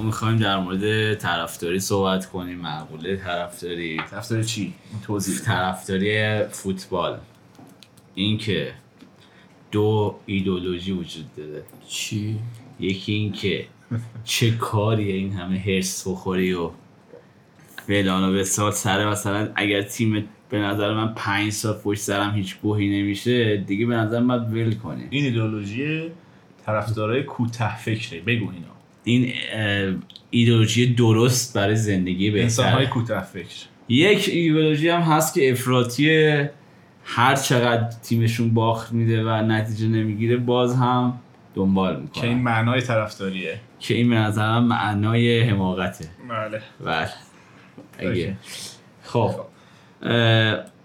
می‌خوایم در مورد طرفداری صحبت کنیم معقوله طرفداری؟ طرفدار چی؟ توضیح. طرفداری فوتبال. اینکه دو ایدولوژی وجود داره. چی؟ یکی این که چه کاریه این همه هرس بخوری و فلان و بسار. سر مثلا اگر تیم به نظر من پنج سال پشت سرم هیچ گوهی نمیشه دیگه به نظر من ول کنیم این ایدئولوژی طرفدارای کوته فکره بگو اینا این اه، ایدئولوژی درست برای زندگی انسان های بهتر کوته فکر. یک ایدئولوژی هم هست که افراطی هر چقدر تیمشون باخت میده و نتیجه نمی‌گیره باز هم دنبال که این می‌کنه معنای طرفداریه. که این به نظرم معنای حماقته. بله. بله. اگه. خب.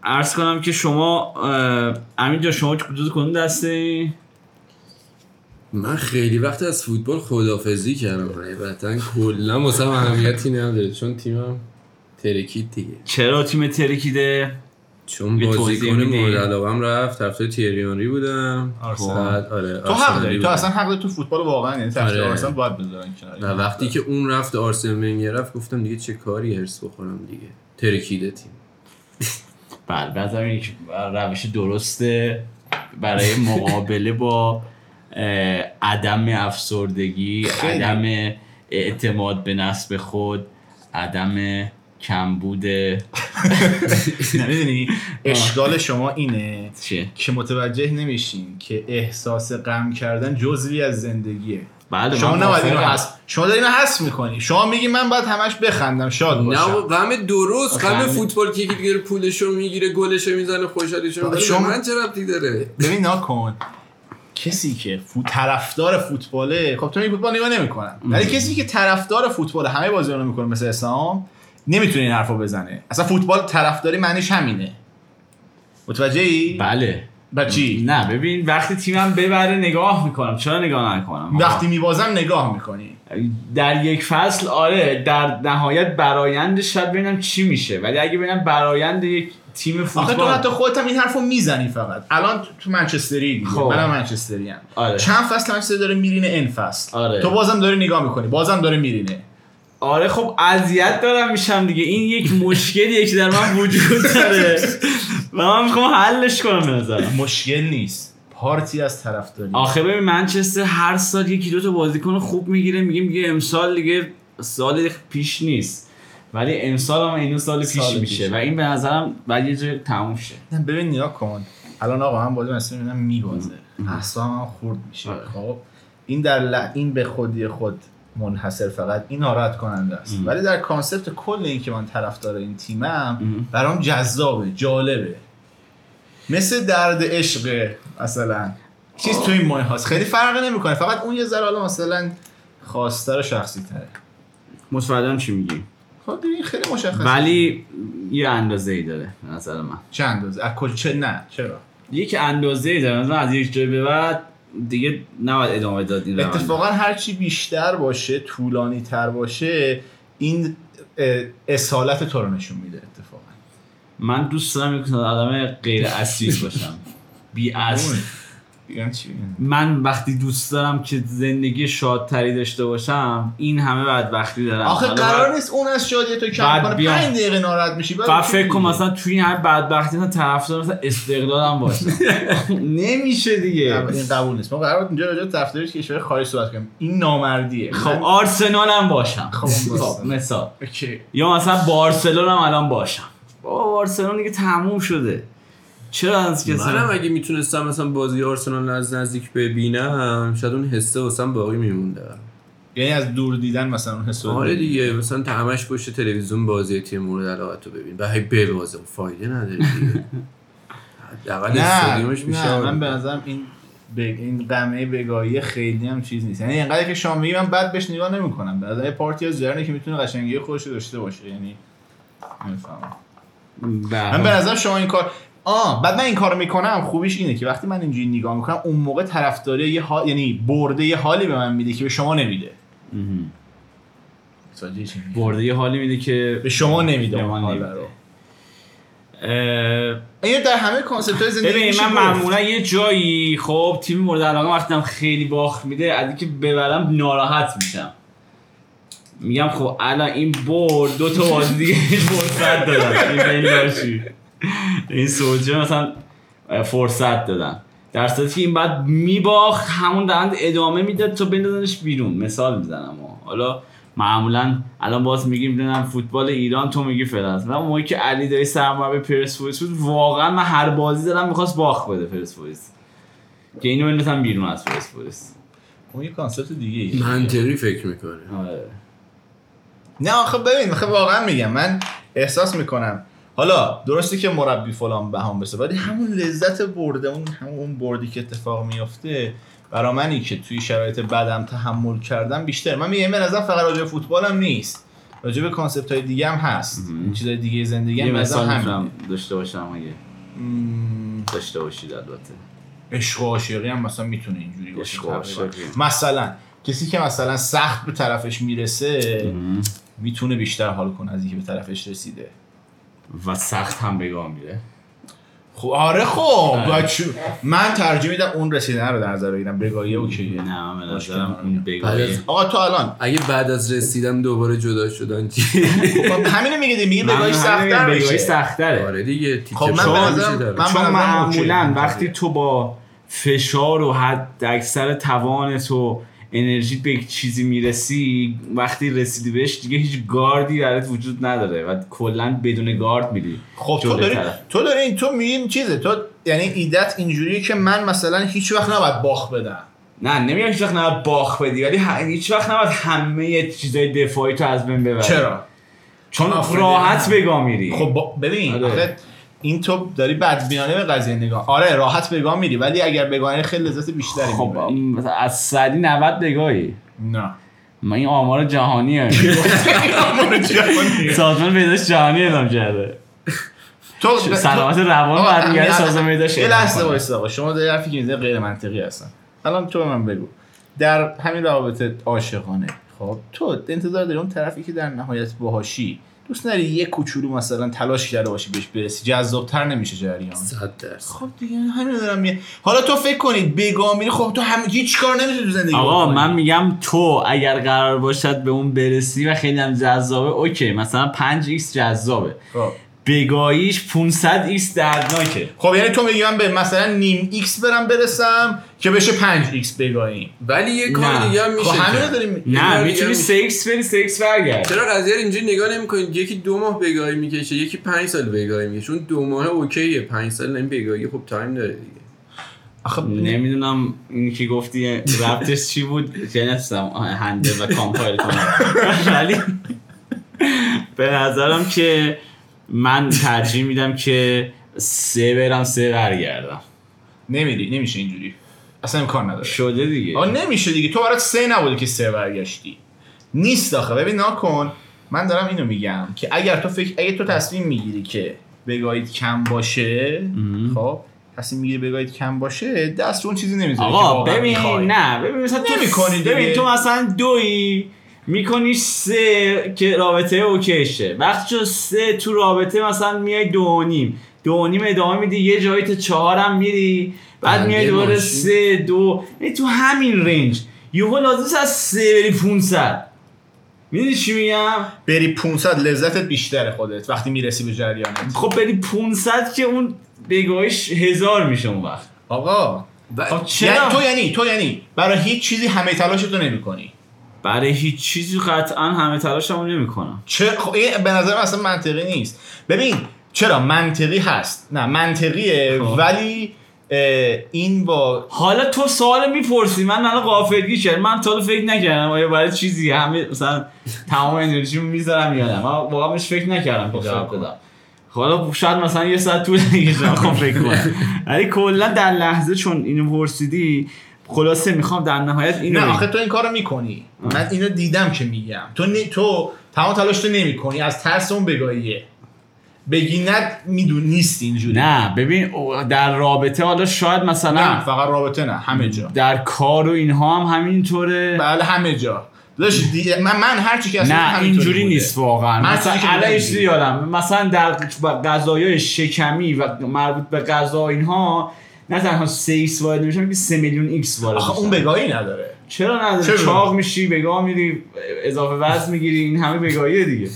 عرض کنم که شما امین جان شما جز کدوم دسته؟ من خیلی وقت از فوتبال خدافزی کردم حقیقتا کلا واسه اهمیتی نداره چون تیمم ترکید دیگه چرا تیم ترکیده چون بازیکن؟ مورد علاقم رفت طرفدار تیریانری بودم آرسنال. بعد آره تو حق داری تو. اصلا حق داری تو فوتبال واقعا یعنی طرفدار آره. آرسنال باید بذارن کنار و وقتی که اون رفت آرسنال ونگر رفت گفتم دیگه چه کاری هرس بخورم دیگه ترکیده تیم بله نظرم یک روش درسته برای مقابله با عدم افسردگی خیلی. عدم اعتماد به نفس به خود عدم کمبود. نمی‌دونی؟ اشکال شما اینه چیه؟ که متوجه نمیشین که احساس غم کردن جزوی از زندگیه. بله شما نباید اینو. حس شما داری اینو حس می‌کنی. شما میگی من باید همش بخندم شاد نه باشم. و غم درست غم فوتبال که دیگه پولشو می‌گیره گلشو می‌زنه خوشحالیشو شما- شما من چه ربطی داره؟ ببین نکن کسی که فوت طرفدار فوتباله خب تو این فوتبال نگاه نمی‌کنن. ولی کسی که طرفدار فوتبال همه بازی رو می‌کنه مثل اسلام نمی‌تونه این حرفو بزنه. اصلا فوتبال طرفداری معنیش همینه. متوجه ای؟ بله. با چی؟ نه ببین وقتی تیمم ببره نگاه می‌کنم. چرا نگاه نکنم؟ وقتی میبازم نگاه می‌کنی. در یک فصل آره در نهایت برایندش شاید ببینم چی میشه. ولی اگه ببینم برایند یک تیم آخه تو فوتبال. حتی خودت هم این حرفو می‌زنی فقط. الان تو- منچستری دیگه. خب. منم منچستری ام آره. چند فصل منچستر داره میرینه؟ این فصل. آره. تو بازم داری نگاه می‌کنی. بازم داره میرینه. آره خب اذیت دارم میشم دیگه. این یک مشکلیه که در من وجود داره. و من می‌خوام حلش کنم به نظرم. مشکل نیست. پارتی از طرفداری آخه ببین منچستر هر سال یکی دو تا بازیکن خوب می‌گیره. میگه میگه امسال دیگه سال پیش نیست. ولی امسال هم اینو سال پیش سال میشه. و این به نظرم بعد یه جای تموم شه. ببین نگاه کن. الان آقا هم بازی مثلا می‌بینم میبازه. اصلا هم خورد میشه. آره. خب این در ل... این به خودی خود منحصر فقط این ناراحت کننده است. ولی در کانسپت کل این که من طرفدار این تیمم برام جذابه جالبه. مثل درد عشق مثلا. چیز تو این ماه هاست. خیلی فرق نمی‌کنه. فقط اون یه ذره حالا مثلا خواستار شخصی تره متفادم چی میگی. این خیلی مشخصه. ولی یه اندازه ای داره به نظر من. چه اندازه؟ از کجا؟ چه نه چرا؟ یک اندازه ای داره از یک جای به بعد دیگه نباید ادامه داد این. اتفاقا هرچی بیشتر باشه طولانی تر باشه این اصالت تو رو نشون میده اتفاقا. من دوست دارم یک آدم غیر اصیل باشم. بی اصل چی من وقتی دوست دارم که زندگی شادتری داشته باشم این همه بدبختی دارم. آخه قرار بعد- نیست اون از شادی تو کم کنه. بیام. 5 دقیقه ناراحت میشی بعد فکر کن دیگه؟ مثلا توی این همه بدبختی مثلا طرفدار مثلا استقلالم باشم نمیشه دیگه. این قبول نیست. ما قرار بود اینجا راجع به طرفداری کشور خارج صحبت کنیم. این نامردیه. خب من- آرسنالم باشم. خب، خب باشه. مثال. اوکی. یا مثلا بارسلونم الان باشم. بابا بارسلون دیگه تموم شده. چرا از کسی منم اگه می‌تونستم مثلا بازی آرسنال از نزدیک ببینم شاید اون حسه واسم باقی میمونده. یعنی از دور دیدن مثلا اون حس رو آره. دیگه مثلا تا همش پشت تلویزیون بازی تیم مورد علاقت رو ببین. و هی ببازه فایده نداره دیگه. حداقل نه استادیومش نه میشه. من به نظرم این به این قمه بگاهی خیلی هم چیز نیست. یعنی اینقدر که شما میگی من بعد بهش نگاه نمی‌کنم. به نظر پارتی از جرنه که می‌تونه قشنگی خودش رو داشته باشه. یعنی نمی‌فهمم. من به نظر شما این کار آه بعد من این کارو می‌کنم خوبیش اینه که وقتی من اینجوری نگاه می‌کنم اون موقع طرفداری یه حال یعنی برده یه حالی به من میده که به شما نمیده؟ برده یه حالی میده که به شما نمیده اون من حال. رو این در همه کانسپت های زندگی ببین میشه من. معمولا یه جایی خب تیم مورد علاقه وقتی هم خیلی باخت میده از اینکه ببرم ناراحت میشم میگم خب الان این برد دو تا بازی دیگه فرصت دادن این بین این سولجر مثلا فرصت دادن. در صورتی که این بعد میباخت همون دهند ادامه می‌داد تا بندازنش بیرون. مثال می‌زنم حالا معمولا الان باز میگیم می‌دونم فوتبال ایران تو میگی فلان و موقعی که علی دایی سرمربی پرسپولیس بود واقعا من هر بازی دارم می‌خواست باخت بده پرسپولیس که اینو بندازم بیرون از پرسپولیس اون یه concept دیگه. منطقی فکر می‌کنه آره. نه آخه ببین آخه واقعا میگم. من احساس می‌کنم حالا درسته که مربی فلان بهام بسه ولی همون لذت برده اون همون بردی که اتفاق میافته برا منی که توی شرایط بدم تحمل کردم بیشتر من میگم به نظر فقط راجع فوتبالم نیست راجع به concept های دیگه هم هست. این چیزای دیگه زندگی هم همینه. می‌تونم داشته باشم اگه داشته باشید البته عشق و عاشقی هم مثلا می‌تونه اینجوری باشه. مثلا کسی که مثلا سخت به طرفش می‌رسه. می‌تونه بیشتر حال کنه از اینکه به طرفش رسیده و سخت هم بگاه میره. خب آره خب. بچه من ترجیح میدم اون رسیدن رو در نظر بگیرم. بگاهی اوکیه نه من نظرم. اون بگاهی. آقا تو الان اگه بعد از رسیدن دوباره جدا شدن چی؟ خب میگه دیگه. میگه من بگاهی همین سخت‌تر بگاهی سخت‌تره. آره دیگه خب من. من- اوکی. معمولا وقتی تو با فشار و حد اکثر توانت و انرژی به یک چیزی می‌رسی وقتی رسیدی بهش دیگه هیچ گاردی برات وجود نداره و کلا بدون گارد میری خب تو داری طرف. تو داری این تو میگی چیزه تو یعنی ایدت اینجوریه که من مثلا هیچ وقت نباید باخ بدم نه نمیگم هیچ وقت نباید باخ بدی ولی هیچ وقت نباید همه چیزای دفاعی تو از بین ببری چرا چون. راحت بگاه میری خب با- ببین آره. این تو داری بدبینانه به قضیه نگاه آره راحت بگاه میری ولی اگر بگاه خیلی لذت بیشتری خب می‌بری. از صدی 90 بگاهی؟ نه. من این آمار جهانی سازمان بهداشت جهانی اعلام کرده. تو سلامت روان برمیگرده سازمان بهداشت یه لحظه. وایسا آقا. شما داری حرفی که می‌زنی غیر منطقی هستن. الان تو به من بگو. در همین روابط عاشقانه خب تو انتظار داری اون طرفی که در نهایت باهاشی دوست نداری یه کوچولو مثلا تلاش کرده باشی بهش برسی؟ جذابتر نمیشه جریان. صد درصد. خب دیگه همین دارم میگم. حالا تو فکر کنید بگاه میری خب تو هم هیچ کار نمی‌تونی تو زندگی آقا. من میگم تو اگر قرار باشد به اون برسی و خیلی هم جذابه اوکی مثلا 5 ایکس جذابه. خب. بگاهیش 500 ایکس دردناکه. خب یعنی تو میگی من به مثلا نیم ایکس برم برسم که بشه 5 ایکس بگاهی ولی یه کار. دیگه هم میشه خب همین رو کرد. داریم نه می‌تونی هم 3 ایکس بری 3 ایکس برگرد. چرا قضیه رو اینجوری نگاه نمی‌کنید یکی دو ماه به گایی می‌کشه یکی پنج سال به گایی می‌کشه. اون دو ماه okay ه پنج سال این به گایی خب time داره دیگه. آخه نمی‌دونم این که گفتی ربطش چی بود. نتونستم handle و compile کنم. ولی به نظرم که من ترجیح میدم که سه برم سه برگردم. نمیری نمیشه اینجوری. اصلا امکان نداره. شده دیگه. آ نمیشه دیگه. تو برات سه نبوده که سه برگشتی. نیست آخه. ببین نکن من دارم اینو میگم که اگر تو فکر اگه تو تصمیم می‌گیری که بگاهید کم باشه. خب تصمیم می‌گیری بگاهید کم باشه دست رو اون چیزی نمی‌ذاری که آقا ببین. نه ببین مثلا تو نمی‌کنی دیگه. ببین تو مثلا دوی می‌کنی سه که رابطه اوکیشه. وقتی تو سه تو رابطه مثلا میای دو و نیم. دو و نیم ادامه میدی یه جایی تا چهارم میری. بعد میای دوباره. سه دو. یعنی تو همین رنج. یهو لازم از سه بری 500 می‌دونی چی میگم؟ بری 500 لذتت بیشتره خودت وقتی می‌رسی به جریانت. خب بری 500 که اون بگاهش هزار میشه اون وقت. آقا خب چرا؟ یعنی تو یعنی تو یعنی. برای هیچ چیزی همه تلاشتو نمی‌کنی. برای هیچ چیزی قطعا همه تلاشمو نمی‌کنم. چه خب این به نظر من اصلا منطقی نیست. ببین چرا؟ منطقی هست. نه منطقیه خب. ولی این با حالا تو سوال می‌پرسی من الان غافلگی کردم من تا حالا فکر نکردم آیا برای چیزی همه مثلا تمام انرژیمو می‌ذارم یا نه. من واقعا بهش فکر نکردم. که خب جواب. بدم حالا شاید مثلا یه ساعت طول نکشه. خب فکر کنم ولی کلا در لحظه چون اینو پرسیدی خلاصه می‌خوام در نهایت اینو نه. آخه تو این کارو می‌کنی. من اینو دیدم که میگم. تو نی... تو تمام تلاش تو نمی‌کنی. از ترس اون بگاهیه بگی نه میدون نیست اینجوری. نه ببین در رابطه حالا شاید مثلا نه فقط رابطه نه همه جا. در کار و اینها هم همینطوره. بله همه جا. من من هر چی که اصلا نه اینجوری. نیست واقعا. من مثلا. یادم. مثلا در غذایای شکمی و مربوط به غذا اینها نه تنها 3 X وارد میشه که 3 میلیون X وارد آخه اون. به گایی نداره. چرا نداره؟ چاق میشی به گا میری اضافه وزن می‌گیری این همه بگاهیه دیگه.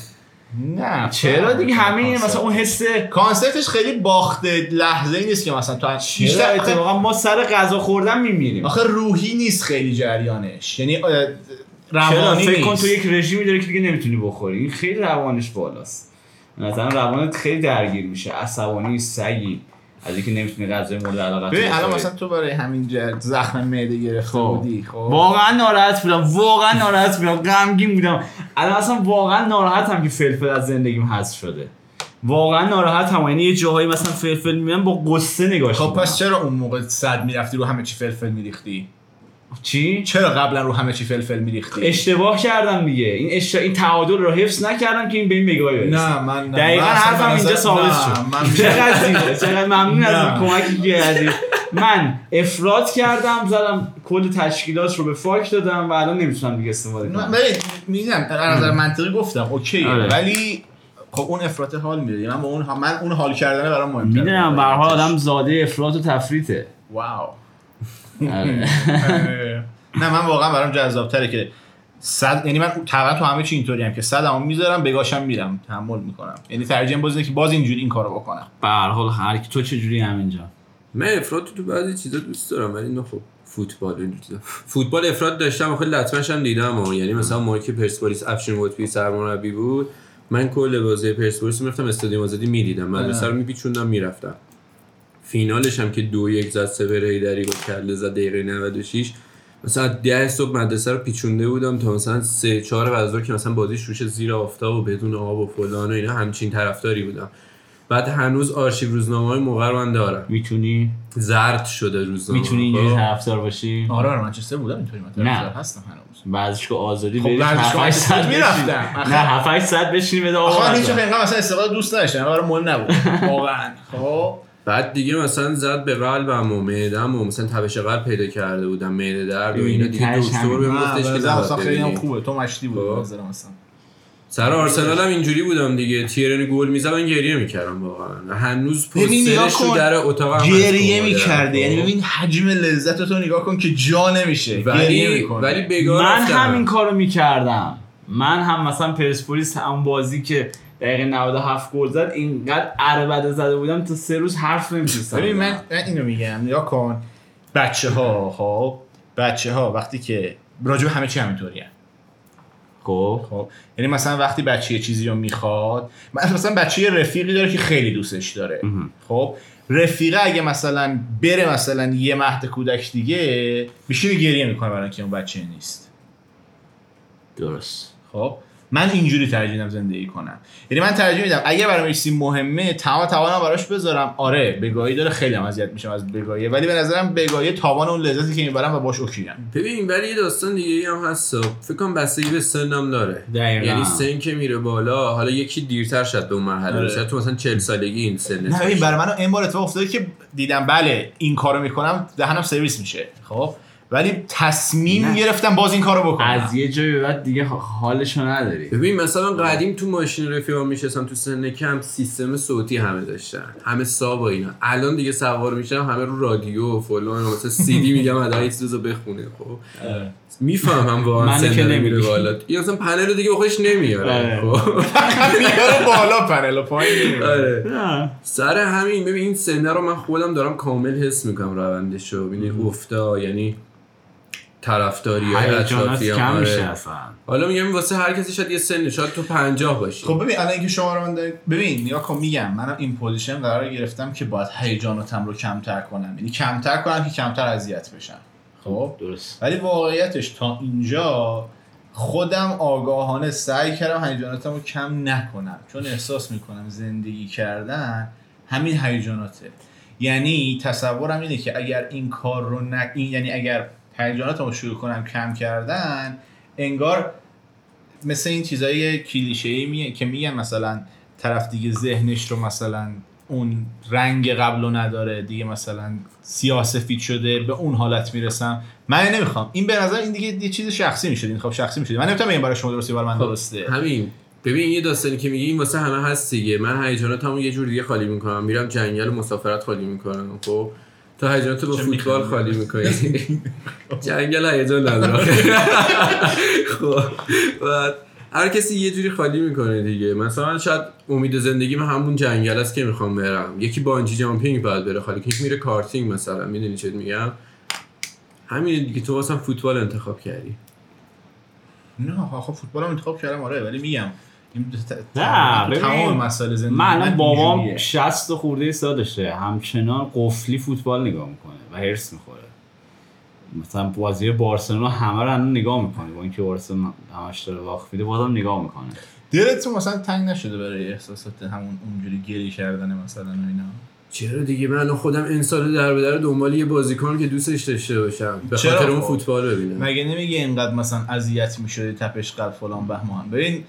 نه چرا دیگه همه. مثلا اون حس کانسپتش خیلی باخته لحظه ای نیست که مثلا تو آخه- اتفاقا ما سر غذا خوردن میمیریم. آخه روحی نیست خیلی جریانش. یعنی روانی فکر کن تو یک رژیمی داری که دیگه نمی‌تونی بخوری. این خیلی روانش بالاست. مثلا روانت خیلی درگیر میشه. عصبانی سگی. از اینکه نمی‌تونی غذای مورد علاقت ببین الان. مثلا تو برای همین جر- زخم معده گرفته خب. بودی خب واقعا ناراحت بودم واقعا ناراحت بودم غمگین بودم الان اصلا واقعا ناراحتم که فلفل از زندگیم حذف شده واقعا ناراحتم یعنی یه جاهایی مثلا فلفل می‌بینم با قصه نگاش خب. پس چرا اون موقع صد می‌رفتی رو همه چی فلفل میریختی چی؟ چرا قبلا رو همه چی فلفل میریختی؟ اشتباه کردم دیگه. این اش... این تعادل رو حفظ نکردم که این به این بگاهی برسه. نه من نه. دقیقا من حرفم اینجا ثابت شد. من چقدر زیبا. چقدر ممنون از کمکی که کردی. من افراد کردم زدم کل تشکیلات رو به فاک دادم و الان نمی‌تونم دیگه استفاده کنم. می‌دونم از نظر منطقی گفتم اوکی آره. ولی خب اون افراط حال میده. من با اون من اون حال کردن برام مهمه می‌دونم به هر حال آدم زاده افراط و تفریطه. واو. نه من واقعا برام جذاب تره که صد یعنی من تقریبا تو همه چی اینطوری هم که صدمو می‌ذارم بگاشم میرم تحمل می‌کنم. یعنی ترجیحاً باز که باز اینجوری این کارو بکنم. به هر حال هر کی تو چجوری همینجا من افراد تو بعضی چیزا دوست دارم ولی نه خب فوتبال فوتبال افراد داشتم خیلی لطمش هم دیدم. ها. یعنی مثلا موقعی که پرسپولیس افشین قطبی سرمربی بود من کل بازی پرسپولیس می‌رفتم استادیوم آزادی می‌دیدم. مدرسه رو میپیچوندم می‌رفتم. فینالش هم که دو یک زد سپر هیدری با کله زد دقیقه 96 مثلا ده صبح مدرسه رو پیچونده بودم تا مثلا سه چهار بعد که مثلا بازیش روش زیر آفتاب و بدون آب و فلان و اینا همچین طرفداری بودم. بعد هنوز آرشیو روزنامه های موقع رو من دارم. می‌تونی؟ زرد شده روزنامه. می‌تونی اینجوری خب؟ طرفدار باشی؟ آره آره منچستر بودم اینطوری من نه. طرفدار هستم هنوز. ورزشگاه آزادی خب، ورزشگاه 7 آزادی ساعت می‌رفتم. نه 7 ساعت بشینی بده آقا. هیچ. وقت اینقدر مثلا استقلال دوست نداشتم برای مهم نبود. واقعا. خب؟ بعد دیگه مثلا زد به قلبم و معدم و مثلا تبش قلب پیدا کرده بودم معده درد و اینا دیگه دکتر. بهم گفتش که نباید خیلی هم. خوبه تو مشتی بود خب. مثلا سر آرسنال هم اینجوری بودم دیگه تیرن گل می‌زد من گریه می‌کردم واقعا هنوز پوسترش رو. در اتاقم گریه می‌کرده یعنی ببین حجم لذت تو نگاه کن که جا نمیشه ولی ولی من. همین کارو می‌کردم من هم مثلا پرسپولیس هم بازی که دقیقه 97 گل زد اینقدر عربده زده بودم تا سه روز حرف نمی‌تونستم ببین من, اینو میگم نگاه کن. بچه ها خب؟ بچه ها وقتی که راجع به همه چی همینطوریه خب؟ خب؟ یعنی مثلا وقتی بچه یه چیزی رو می‌خواد مثلا بچه یه رفیقی داره که خیلی دوستش داره. خب؟ رفیقه اگه مثلا بره مثلا یه مهد کودک دیگه بیشتر گریه می‌کنه برای اینکه اون بچه نیست. درست. خب؟ من اینجوری ترجیح میدم زندگی کنم. یعنی من ترجیح میدم اگه برام یه چیزی مهمه تمام توانم براش بذارم. آره بگاهی داره خیلی هم اذیت میشم از بگاهی. ولی به نظرم بگاهی تاوان اون لذتی که می‌برم و باش اوکیم ببین ولی یه داستان دیگه هم هست. فکر کنم بستگی به سنم داره. دقیقاً. یعنی سن که میره بالا حالا یکی دیرتر شاید به اون مرحله. آره. تو مثلا 40 سالگی این سن نه ببین برای من این بار اتفاق افتاده که دیدم بله این کارو می‌کنم دهنم سرویس میشه. خب؟ ولی تصمیم نه. گرفتم باز این کارو بکنم از یه جایی به بعد دیگه حالشو نداری ببین مثلا قدیم تو ماشین رفیقا میشستم تو سن کم سیستم صوتی همه داشتن همه ساب و اینا الان دیگه سوار میشم همه رو رادیو و فلان و مثلا سی دی میگم یه چیزو بخونه خب می‌فهمم واقعا سن که داره نمیگی. میره بالا این مثلا پنل رو دیگه به خودش نمیاره آره. خب میاره بالا پنل و پایین نمیاره. آره. سر همین ببین این سنه رو من خودم دارم کامل حس می‌کنم روندش رو ببین افتا یعنی طرفداری های اطرافی کم میشه آره. اصلا. حالا میگم واسه هر کسی شاید یه سنی شاید تو پنجاه باشی. خب ببین الان اینکه شما رو من دارید ببین نگاه کن میگم منم این position قرار گرفتم که باید هیجاناتم رو کمتر کنم. یعنی کمتر کنم که کمتر اذیت بشم. خب؟ درست. ولی واقعیتش تا اینجا خودم آگاهانه سعی کردم هیجاناتم رو کم نکنم. چون احساس می‌کنم زندگی کردن همین هیجاناته. یعنی تصورم اینه که اگر این کار رو نه این یعنی اگر هیجاناتم رو شروع کنم کم کردن انگار مثل این چیزای کلیشه‌ای میه که میگن مثلا طرف دیگه ذهنش رو مثلا اون رنگ قبل رو نداره دیگه مثلا سیاسفید شده به اون حالت می‌رسم. من نمی‌خوام. این به نظر این دیگه یه چیز شخصی میشه این خب شخصی میشه من نمی‌تونم بگم برای شما درسته برای من خب، درسته. همین. ببین یه داستانی که میگی این واسه همه هست دیگه. من هیجاناتمو یه جور دیگه خالی می‌کنم. میرم جنگل و مسافرت خالی می‌کنم. خب؟ تو هیجانتو با چه فوتبال؟ خالی می‌کنی؟ جنگل هیجان نداره خب بعد هر کسی یه جوری خالی می‌کنه دیگه. مثلا شاید امید زندگی من همون جنگل است که می‌خوام برم. یکی بانجی جامپینگ باید بره خالی یکی میره کارتینگ مثلا. می‌دونی چه میگم؟ همین دیگه. تو واسه فوتبال انتخاب کردی. نه آخه فوتبال هم انتخاب کردم آره. ولی میگم. نه، تمام مسائل زندگی من بابام اینجوریه. 60 خورده سالشه همچنان قفلی فوتبال نگاه می‌کنه و هرس می‌خوره. مثلا بازی بارسلونا همه رو نگاه می‌کنه با اینکه بارسلونا همش داره باخت میده بازم نگاه می‌کنه. دلت تو مثلا تنگ نشده برای احساسات همون اونجوری گری کردن مثلا و اینا؟ چرا دیگه؟ من الان خودم این سال در به در دنبال یه بازیکن که دوستش داشته باشم. به خاطر اون خب؟ فوتبال ببینم. مگه نمیگه اینقدر مثلا اذیت می‌شدی تپش قلب فلان بهمان؟ ببین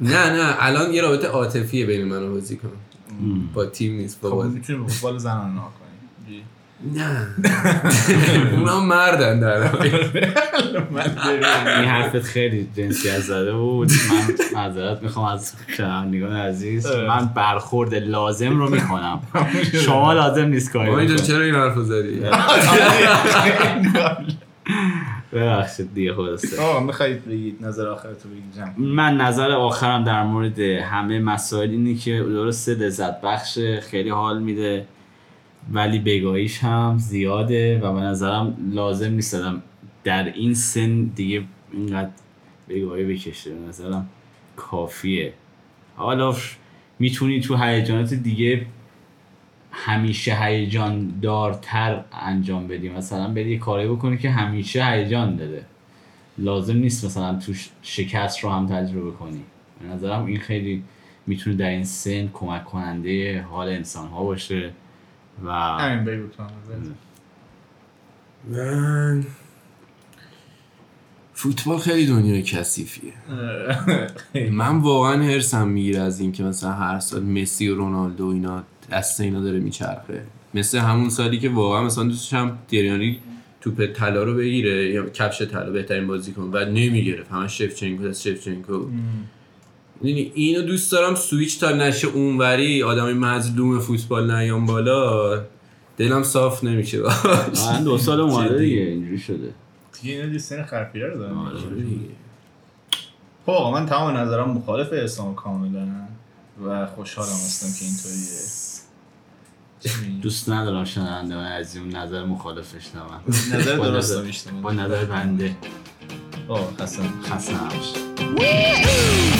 نه نه الان یه رابطه عاطفیه بین من و بازیکن با تیم نیست با خب بازی. می‌تونی به فوتبال زنانه نگاه کنی نه. اونا مردن در. این حرفت خیلی جنسیت زده بود. من معذرت می‌خوام از شنوندگان عزیز. من برخورد لازم رو می‌کنم. شما لازم نیست کاری ما اینجا بکنید. چرا این حرف رو زدی ببخشید دیگه خلاصه آقا می‌خواید بگید نظر آخرتو بگید جمع من نظر آخرم در مورد همه مسائل اینه که درسته لذت بخش خیلی حال میده ولی بگاهیش هم زیاده و به نظرم لازم نیست آدم در این سن دیگه اینقدر بگاهی بکشه. به نظرم کافیه. حالا می‌تونی تو هیجانات دیگه همیشه هیجان دارتر انجام بدی مثلا بری یه کاری بکنی که همیشه هیجان داده. لازم نیست مثلا تو شکست رو هم تجربه کنی. به نظرم این خیلی می‌تونه در این سن کمک کننده حال انسان ها باشه و همین من فوتبال خیلی دنیای کثیفیه. من واقعا هرسم می‌گیره از اینکه مثلا هر سال مسی و رونالدو اینا دست اینا داره میچرخه مثل همون سالی که واقعا مثلا دوستش هم تریانی توپ طلا رو بگیره یا کفش طلا بهترین بازیکن و نمی‌گرفت همه شفچنکو از شفچنکو می‌دونی اینو دوست دارم سویچ تا نشه اونوری آدمی مظلوم فوتبال نیام بالا دلم صاف نمیشه من دو سال اومده. دیگه اینجوری شده دیگه اینا دیستین خرفیره رو دارم آره. خب آقا من تمام نظرم مخالف اسلام کاملا و خوشحالم هستم که اینطوریه؟ دوست ندارم شنونده من از اون نظر مخالفش نمن نظر با درست نظر- داشته با نظر بنده. آه خسته نباش Woo!